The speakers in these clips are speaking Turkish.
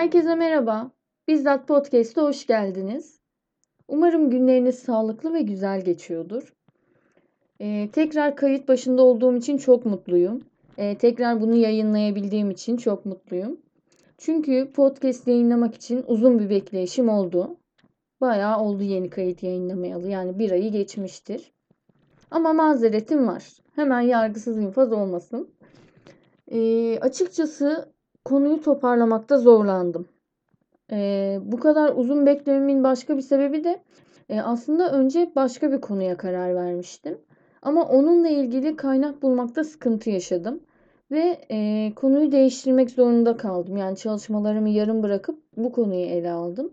Herkese merhaba. Bizzat Podcast'a hoş geldiniz. Umarım günleriniz sağlıklı ve güzel geçiyordur. Ee, tekrar kayıt başında olduğum için çok mutluyum. Ee, tekrar bunu yayınlayabildiğim için çok mutluyum. Çünkü podcast yayınlamak için uzun bir bekleyişim oldu. Bayağı oldu yeni kayıt yayınlamayalı. Yani bir ayı geçmiştir. Ama mazeretim var. Hemen yargısız infaz olmasın. Ee, açıkçası konuyu toparlamakta zorlandım. Ee, bu kadar uzun beklememin başka bir sebebi de e, aslında önce başka bir konuya karar vermiştim. Ama onunla ilgili kaynak bulmakta sıkıntı yaşadım. Ve e, konuyu değiştirmek zorunda kaldım. Yani çalışmalarımı yarım bırakıp bu konuyu ele aldım.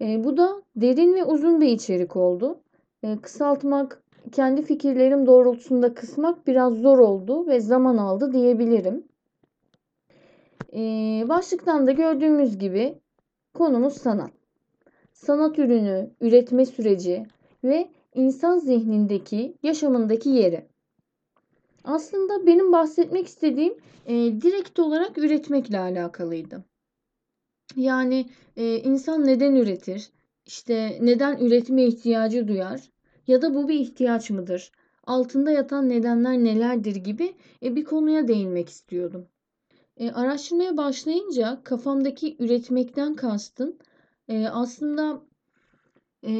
E, bu da derin ve uzun bir içerik oldu. E, kısaltmak, kendi fikirlerim doğrultusunda kısmak biraz zor oldu ve zaman aldı diyebilirim. E, başlıktan da gördüğümüz gibi konumuz sanat. Sanat ürünü, üretme süreci ve insan zihnindeki, yaşamındaki yeri. Aslında benim bahsetmek istediğim e, direkt olarak üretmekle alakalıydı. Yani e, insan neden üretir? İşte neden üretme ihtiyacı duyar? Ya da bu bir ihtiyaç mıdır? Altında yatan nedenler nelerdir gibi e, bir konuya değinmek istiyordum. E, araştırmaya başlayınca kafamdaki üretmekten kastın e, aslında e,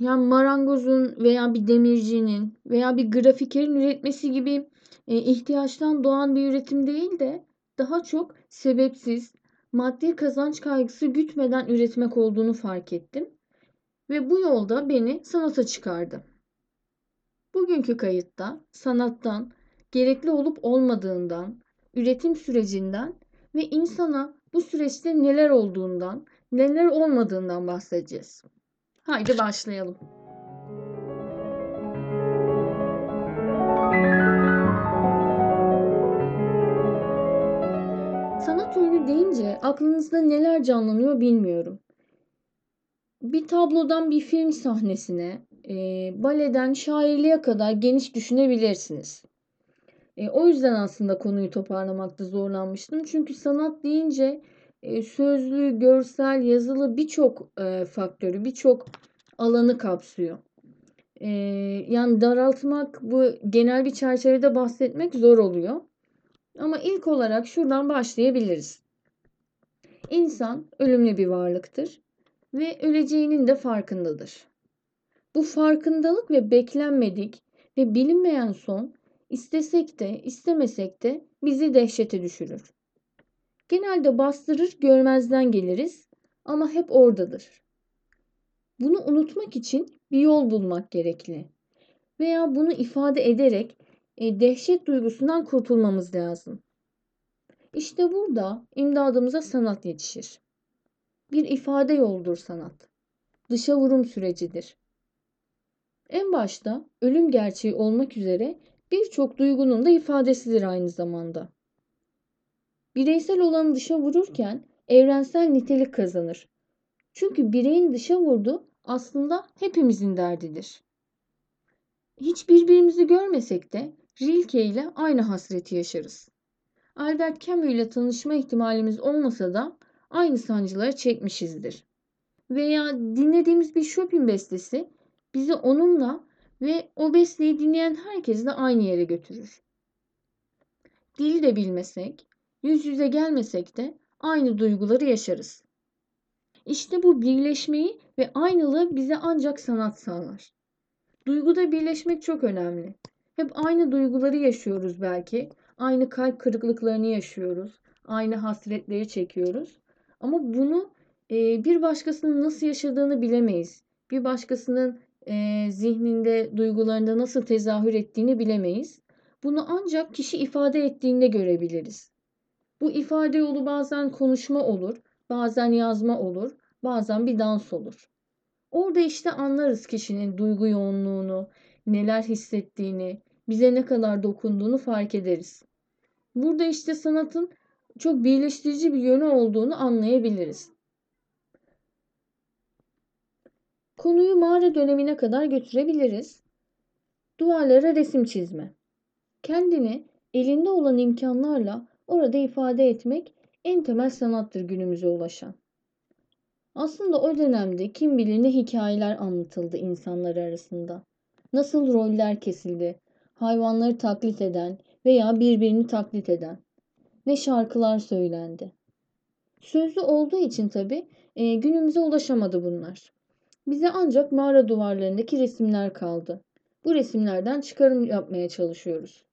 yani marangozun veya bir demircinin veya bir grafikerin üretmesi gibi e, ihtiyaçtan doğan bir üretim değil de daha çok sebepsiz, maddi kazanç kaygısı gütmeden üretmek olduğunu fark ettim. Ve bu yolda beni sanata çıkardı. Bugünkü kayıtta sanattan, gerekli olup olmadığından, üretim sürecinden ve insana bu süreçte neler olduğundan, neler olmadığından bahsedeceğiz. Haydi başlayalım. Sanat ürünü deyince aklınızda neler canlanıyor bilmiyorum. Bir tablodan bir film sahnesine, e, baleden şairliğe kadar geniş düşünebilirsiniz. E, o yüzden aslında konuyu toparlamakta zorlanmıştım. Çünkü sanat deyince e, sözlü, görsel, yazılı birçok e, faktörü, birçok alanı kapsıyor. E, yani daraltmak, bu genel bir çerçevede bahsetmek zor oluyor. Ama ilk olarak şuradan başlayabiliriz. İnsan ölümlü bir varlıktır ve öleceğinin de farkındadır. Bu farkındalık ve beklenmedik ve bilinmeyen son istesek de istemesek de bizi dehşete düşürür. Genelde bastırır görmezden geliriz ama hep oradadır. Bunu unutmak için bir yol bulmak gerekli. Veya bunu ifade ederek e, dehşet duygusundan kurtulmamız lazım. İşte burada imdadımıza sanat yetişir. Bir ifade yoldur sanat. Dışa vurum sürecidir. En başta ölüm gerçeği olmak üzere birçok duygunun da ifadesidir aynı zamanda. Bireysel olanı dışa vururken evrensel nitelik kazanır. Çünkü bireyin dışa vurdu aslında hepimizin derdidir. Hiç birbirimizi görmesek de Rilke ile aynı hasreti yaşarız. Albert Camus ile tanışma ihtimalimiz olmasa da aynı sancıları çekmişizdir. Veya dinlediğimiz bir Chopin bestesi bizi onunla ve o besteyi dinleyen herkesle aynı yere götürür. Dili de bilmesek, yüz yüze gelmesek de aynı duyguları yaşarız. İşte bu birleşmeyi ve aynılığı bize ancak sanat sağlar. Duyguda birleşmek çok önemli. Hep aynı duyguları yaşıyoruz belki. Aynı kalp kırıklıklarını yaşıyoruz. Aynı hasretleri çekiyoruz. Ama bunu bir başkasının nasıl yaşadığını bilemeyiz. Bir başkasının e, zihninde, duygularında nasıl tezahür ettiğini bilemeyiz. Bunu ancak kişi ifade ettiğinde görebiliriz. Bu ifade yolu bazen konuşma olur, bazen yazma olur, bazen bir dans olur. Orada işte anlarız kişinin duygu yoğunluğunu, neler hissettiğini, bize ne kadar dokunduğunu fark ederiz. Burada işte sanatın çok birleştirici bir yönü olduğunu anlayabiliriz. Konuyu mağara dönemine kadar götürebiliriz. Duvarlara resim çizme. Kendini elinde olan imkanlarla orada ifade etmek en temel sanattır günümüze ulaşan. Aslında o dönemde kim bilir ne hikayeler anlatıldı insanlar arasında. Nasıl roller kesildi, hayvanları taklit eden veya birbirini taklit eden. Ne şarkılar söylendi. Sözlü olduğu için tabi e, günümüze ulaşamadı bunlar. Bize ancak mağara duvarlarındaki resimler kaldı. Bu resimlerden çıkarım yapmaya çalışıyoruz.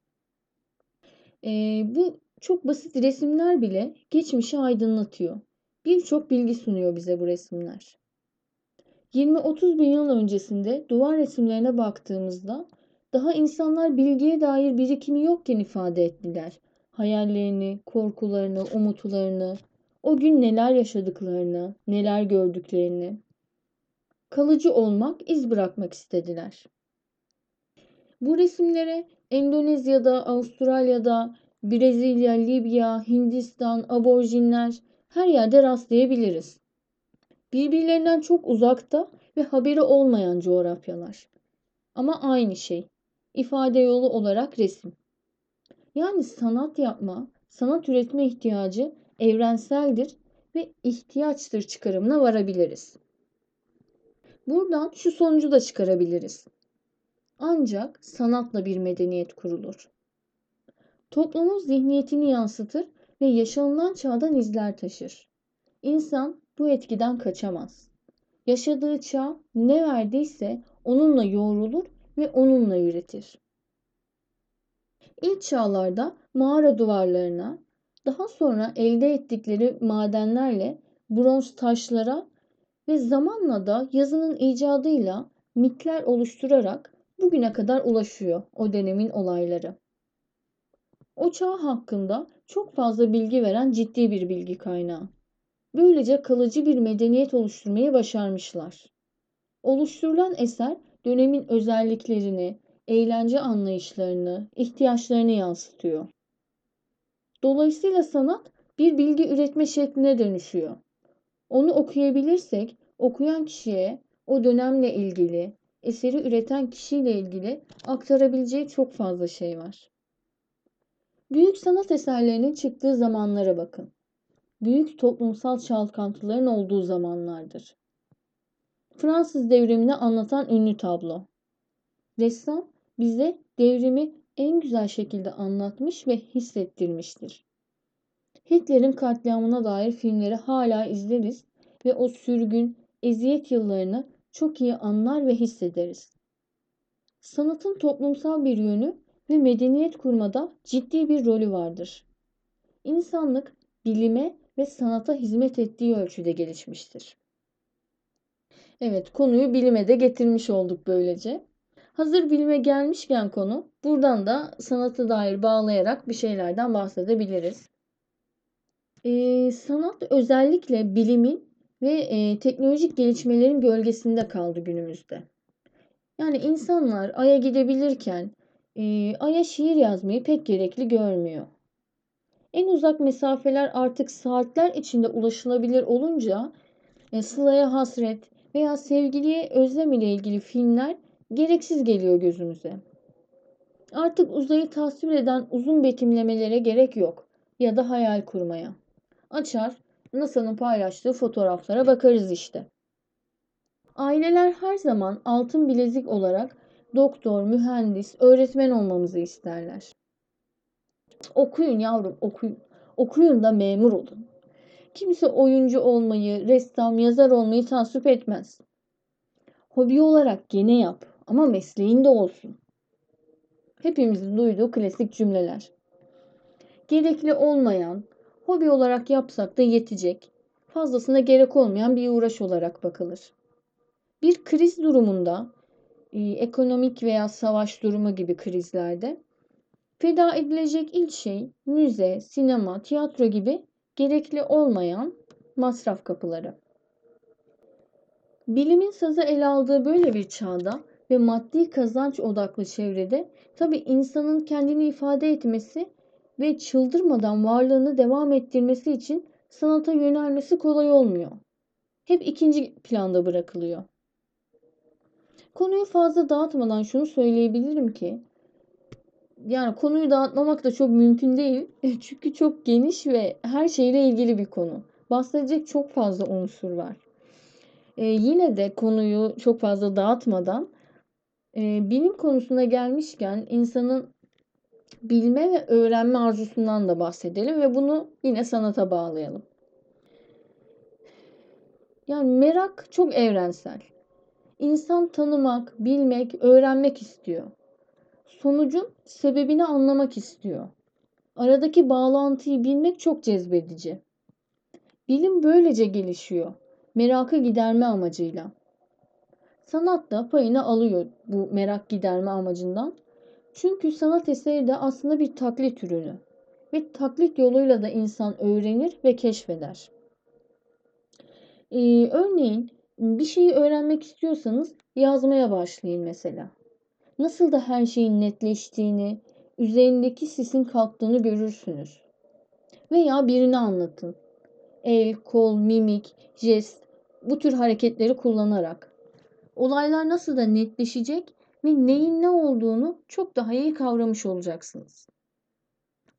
E, bu çok basit resimler bile geçmişi aydınlatıyor. Birçok bilgi sunuyor bize bu resimler. 20-30 bin yıl öncesinde duvar resimlerine baktığımızda daha insanlar bilgiye dair birikimi yokken ifade ettiler. Hayallerini, korkularını, umutlarını, o gün neler yaşadıklarını, neler gördüklerini. Kalıcı olmak, iz bırakmak istediler. Bu resimlere Endonezya'da, Avustralya'da, Brezilya, Libya, Hindistan, aborjinler her yerde rastlayabiliriz. Birbirlerinden çok uzakta ve haberi olmayan coğrafyalar. Ama aynı şey. İfade yolu olarak resim. Yani sanat yapma, sanat üretme ihtiyacı evrenseldir ve ihtiyaçtır çıkarımına varabiliriz. Buradan şu sonucu da çıkarabiliriz. Ancak sanatla bir medeniyet kurulur. Toplumun zihniyetini yansıtır ve yaşanılan çağdan izler taşır. İnsan bu etkiden kaçamaz. Yaşadığı çağ ne verdiyse onunla yoğrulur ve onunla üretir. İlk çağlarda mağara duvarlarına, daha sonra elde ettikleri madenlerle bronz taşlara ve zamanla da yazının icadıyla mitler oluşturarak bugüne kadar ulaşıyor o dönemin olayları. O çağ hakkında çok fazla bilgi veren ciddi bir bilgi kaynağı. Böylece kalıcı bir medeniyet oluşturmayı başarmışlar. Oluşturulan eser dönemin özelliklerini, eğlence anlayışlarını, ihtiyaçlarını yansıtıyor. Dolayısıyla sanat bir bilgi üretme şekline dönüşüyor. Onu okuyabilirsek okuyan kişiye o dönemle ilgili, eseri üreten kişiyle ilgili aktarabileceği çok fazla şey var. Büyük sanat eserlerinin çıktığı zamanlara bakın. Büyük toplumsal çalkantıların olduğu zamanlardır. Fransız devrimini anlatan ünlü tablo. Ressam bize devrimi en güzel şekilde anlatmış ve hissettirmiştir. Hitler'in katliamına dair filmleri hala izleriz ve o sürgün, eziyet yıllarını çok iyi anlar ve hissederiz. Sanatın toplumsal bir yönü ve medeniyet kurmada ciddi bir rolü vardır. İnsanlık bilime ve sanata hizmet ettiği ölçüde gelişmiştir. Evet, konuyu bilime de getirmiş olduk böylece. Hazır bilime gelmişken konu, buradan da sanata dair bağlayarak bir şeylerden bahsedebiliriz. Ee, sanat özellikle bilimin ve e, teknolojik gelişmelerin gölgesinde kaldı günümüzde. Yani insanlar Ay'a gidebilirken e, Ay'a şiir yazmayı pek gerekli görmüyor. En uzak mesafeler artık saatler içinde ulaşılabilir olunca e, Sıla'ya hasret veya sevgiliye özlem ile ilgili filmler gereksiz geliyor gözümüze. Artık uzayı tasvir eden uzun betimlemelere gerek yok ya da hayal kurmaya. Açar, NASA'nın paylaştığı fotoğraflara bakarız işte. Aileler her zaman altın bilezik olarak doktor, mühendis, öğretmen olmamızı isterler. Okuyun yavrum, okuyun. Okuyun da memur olun. Kimse oyuncu olmayı, ressam, yazar olmayı tasvip etmez. Hobi olarak gene yap ama mesleğin de olsun. Hepimizin duyduğu klasik cümleler. Gerekli olmayan, hobi olarak yapsak da yetecek, fazlasına gerek olmayan bir uğraş olarak bakılır. Bir kriz durumunda, e, ekonomik veya savaş durumu gibi krizlerde feda edilecek ilk şey müze, sinema, tiyatro gibi gerekli olmayan masraf kapıları. Bilimin sazı ele aldığı böyle bir çağda ve maddi kazanç odaklı çevrede tabi insanın kendini ifade etmesi ve çıldırmadan varlığını devam ettirmesi için sanata yönelmesi kolay olmuyor. Hep ikinci planda bırakılıyor. Konuyu fazla dağıtmadan şunu söyleyebilirim ki yani konuyu dağıtmamak da çok mümkün değil. Çünkü çok geniş ve her şeyle ilgili bir konu. Bahsedecek çok fazla unsur var. Ee, yine de konuyu çok fazla dağıtmadan e, bilim konusuna gelmişken insanın bilme ve öğrenme arzusundan da bahsedelim ve bunu yine sanata bağlayalım. Yani merak çok evrensel. İnsan tanımak, bilmek, öğrenmek istiyor. Sonucun sebebini anlamak istiyor. Aradaki bağlantıyı bilmek çok cezbedici. Bilim böylece gelişiyor. Merakı giderme amacıyla. Sanat da payını alıyor bu merak giderme amacından. Çünkü sanat eseri de aslında bir taklit ürünü. Ve taklit yoluyla da insan öğrenir ve keşfeder. Ee, örneğin bir şeyi öğrenmek istiyorsanız yazmaya başlayın mesela. Nasıl da her şeyin netleştiğini, üzerindeki sisin kalktığını görürsünüz. Veya birini anlatın. El, kol, mimik, jest bu tür hareketleri kullanarak. Olaylar nasıl da netleşecek ve neyin ne olduğunu çok daha iyi kavramış olacaksınız.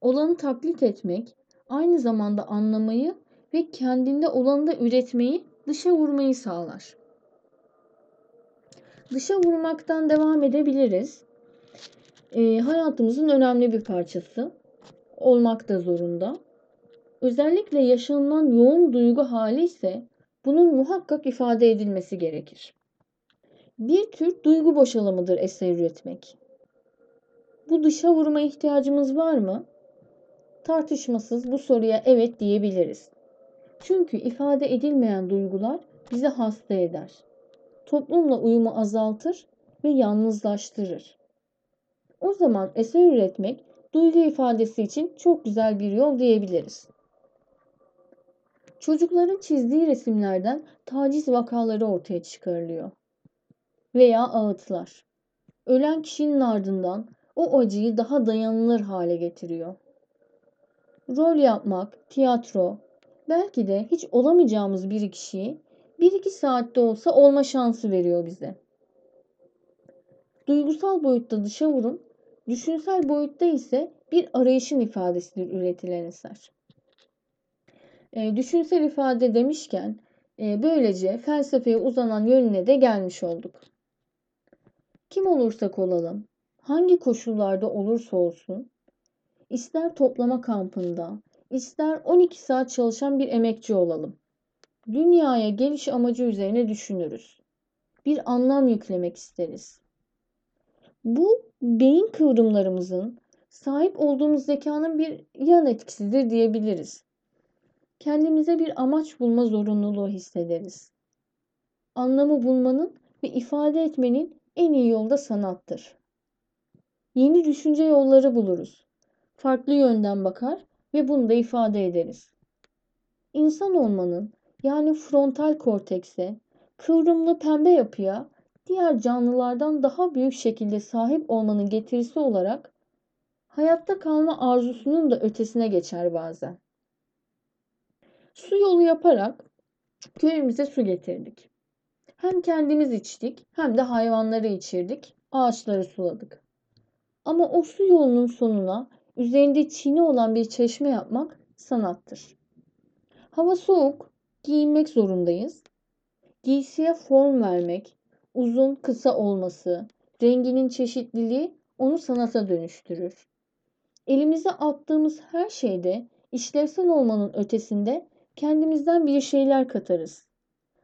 Olanı taklit etmek aynı zamanda anlamayı ve kendinde olanı da üretmeyi, dışa vurmayı sağlar. Dışa vurmaktan devam edebiliriz. E, hayatımızın önemli bir parçası. Olmak da zorunda. Özellikle yaşanılan yoğun duygu hali ise bunun muhakkak ifade edilmesi gerekir. Bir tür duygu boşalımıdır eser üretmek. Bu dışa vurma ihtiyacımız var mı? Tartışmasız bu soruya evet diyebiliriz. Çünkü ifade edilmeyen duygular bizi hasta eder. Toplumla uyumu azaltır ve yalnızlaştırır. O zaman eser üretmek duygu ifadesi için çok güzel bir yol diyebiliriz. Çocukların çizdiği resimlerden taciz vakaları ortaya çıkarılıyor. Veya ağıtlar. Ölen kişinin ardından o acıyı daha dayanılır hale getiriyor. Rol yapmak, tiyatro, belki de hiç olamayacağımız bir kişiyi bir iki saatte olsa olma şansı veriyor bize. Duygusal boyutta dışa vurum, düşünsel boyutta ise bir arayışın ifadesidir üretilen eser. E, düşünsel ifade demişken e, böylece felsefeye uzanan yönüne de gelmiş olduk. Kim olursak olalım, hangi koşullarda olursa olsun, ister toplama kampında, ister 12 saat çalışan bir emekçi olalım. Dünyaya geliş amacı üzerine düşünürüz. Bir anlam yüklemek isteriz. Bu beyin kıvrımlarımızın sahip olduğumuz zekanın bir yan etkisidir diyebiliriz. Kendimize bir amaç bulma zorunluluğu hissederiz. Anlamı bulmanın ve ifade etmenin en iyi yolu da sanattır. Yeni düşünce yolları buluruz. Farklı yönden bakar ve bunu da ifade ederiz. İnsan olmanın yani frontal kortekse, kıvrımlı pembe yapıya diğer canlılardan daha büyük şekilde sahip olmanın getirisi olarak hayatta kalma arzusunun da ötesine geçer bazen. Su yolu yaparak köyümüze su getirdik. Hem kendimiz içtik hem de hayvanları içirdik, ağaçları suladık. Ama o su yolunun sonuna üzerinde çiğne olan bir çeşme yapmak sanattır. Hava soğuk, giyinmek zorundayız. Giysiye form vermek, uzun kısa olması, renginin çeşitliliği onu sanata dönüştürür. Elimize attığımız her şeyde işlevsel olmanın ötesinde kendimizden bir şeyler katarız.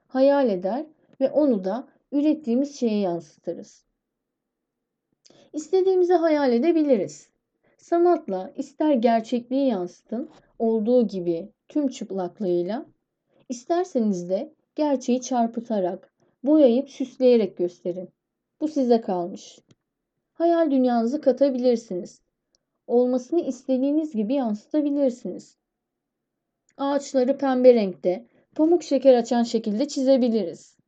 Hayal eder ve onu da ürettiğimiz şeye yansıtırız. İstediğimizi hayal edebiliriz. Sanatla ister gerçekliği yansıtın olduğu gibi tüm çıplaklığıyla, isterseniz de gerçeği çarpıtarak, boyayıp süsleyerek gösterin. Bu size kalmış. Hayal dünyanızı katabilirsiniz. Olmasını istediğiniz gibi yansıtabilirsiniz. Ağaçları pembe renkte, pamuk şeker açan şekilde çizebiliriz.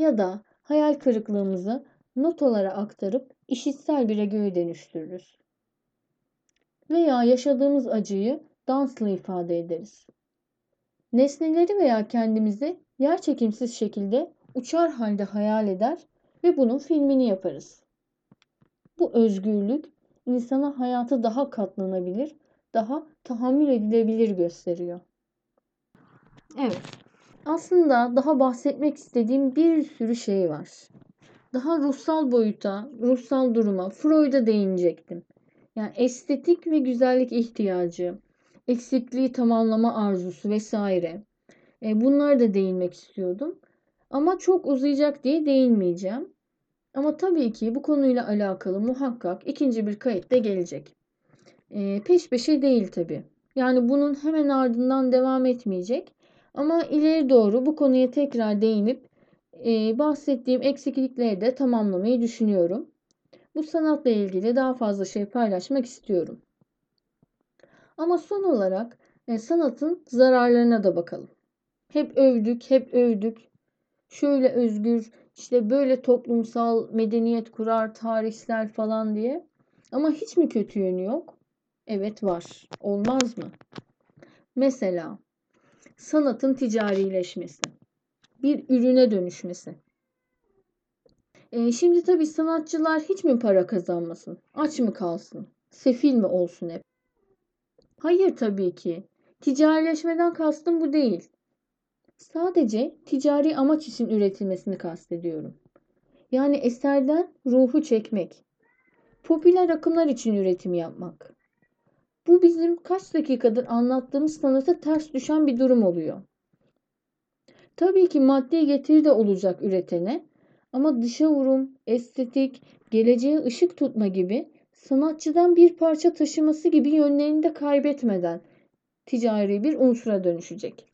Ya da hayal kırıklığımızı notalara aktarıp işitsel bir ögeye dönüştürürüz. Veya yaşadığımız acıyı dansla ifade ederiz. Nesneleri veya kendimizi yerçekimsiz şekilde uçar halde hayal eder ve bunun filmini yaparız. Bu özgürlük insana hayata daha katlanabilir, daha tahammül edilebilir gösteriyor. Evet. Aslında daha bahsetmek istediğim bir sürü şey var. Daha ruhsal boyuta, ruhsal duruma, Freud'a değinecektim. Yani estetik ve güzellik ihtiyacı, eksikliği tamamlama arzusu vesaire. E, bunlara da değinmek istiyordum. Ama çok uzayacak diye değinmeyeceğim. Ama tabii ki bu konuyla alakalı muhakkak ikinci bir kayıt da gelecek. E, peş peşe değil tabii. Yani bunun hemen ardından devam etmeyecek. Ama ileri doğru bu konuya tekrar değinip e, bahsettiğim eksiklikleri de tamamlamayı düşünüyorum. Bu sanatla ilgili daha fazla şey paylaşmak istiyorum. Ama son olarak e, sanatın zararlarına da bakalım. Hep övdük, hep övdük. Şöyle özgür, işte böyle toplumsal medeniyet kurar, tarihsel falan diye. Ama hiç mi kötü yönü yok? Evet var. Olmaz mı? Mesela sanatın ticarileşmesi, bir ürüne dönüşmesi. E, şimdi tabii sanatçılar hiç mi para kazanmasın? Aç mı kalsın? Sefil mi olsun hep? Hayır tabii ki. Ticarileşmeden kastım bu değil. Sadece ticari amaç için üretilmesini kastediyorum. Yani eserden ruhu çekmek. Popüler akımlar için üretim yapmak. Bu bizim kaç dakikadır anlattığımız sanata ters düşen bir durum oluyor. Tabii ki maddi getiri de olacak üretene ama dışa vurum, estetik, geleceğe ışık tutma gibi sanatçıdan bir parça taşıması gibi yönlerini de kaybetmeden ticari bir unsura dönüşecek.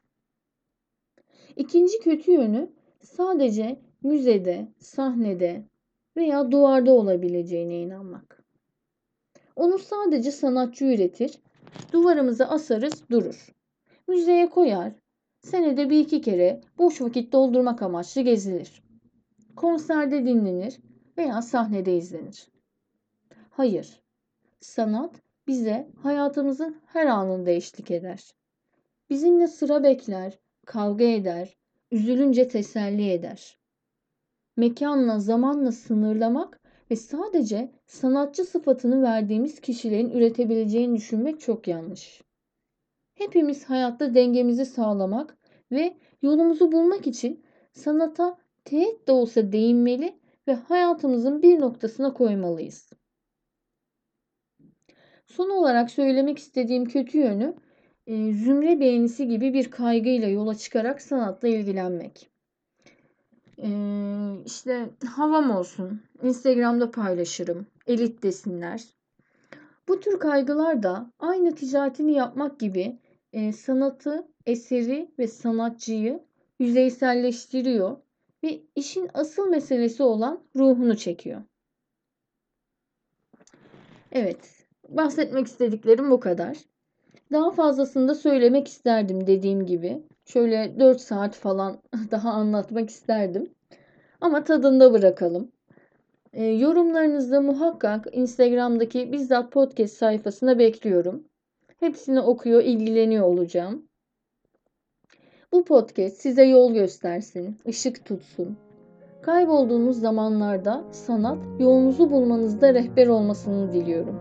İkinci kötü yönü sadece müzede, sahnede veya duvarda olabileceğine inanmak. Onu sadece sanatçı üretir, duvarımıza asarız durur. Müzeye koyar, senede bir iki kere boş vakit doldurmak amaçlı gezilir. Konserde dinlenir veya sahnede izlenir. Hayır, sanat bize hayatımızın her anında eşlik eder. Bizimle sıra bekler, kavga eder, üzülünce teselli eder. Mekanla, zamanla sınırlamak ve sadece sanatçı sıfatını verdiğimiz kişilerin üretebileceğini düşünmek çok yanlış. Hepimiz hayatta dengemizi sağlamak ve yolumuzu bulmak için sanata teğet de olsa değinmeli ve hayatımızın bir noktasına koymalıyız. Son olarak söylemek istediğim kötü yönü e, zümre beğenisi gibi bir kaygıyla yola çıkarak sanatla ilgilenmek. E, işte havam olsun, Instagram'da paylaşırım, elit desinler. Bu tür kaygılar da aynı ticaretini yapmak gibi e, sanatı, eseri ve sanatçıyı yüzeyselleştiriyor ve işin asıl meselesi olan ruhunu çekiyor. Evet, bahsetmek istediklerim bu kadar. Daha fazlasını da söylemek isterdim dediğim gibi. Şöyle 4 saat falan daha anlatmak isterdim. Ama tadında bırakalım. E, yorumlarınızı muhakkak Instagram'daki bizzat podcast sayfasına bekliyorum. Hepsini okuyor, ilgileniyor olacağım. Bu podcast size yol göstersin, ışık tutsun. Kaybolduğunuz zamanlarda sanat yolunuzu bulmanızda rehber olmasını diliyorum.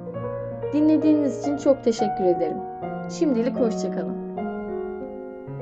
Dinlediğiniz için çok teşekkür ederim. Şimdilik hoşçakalın.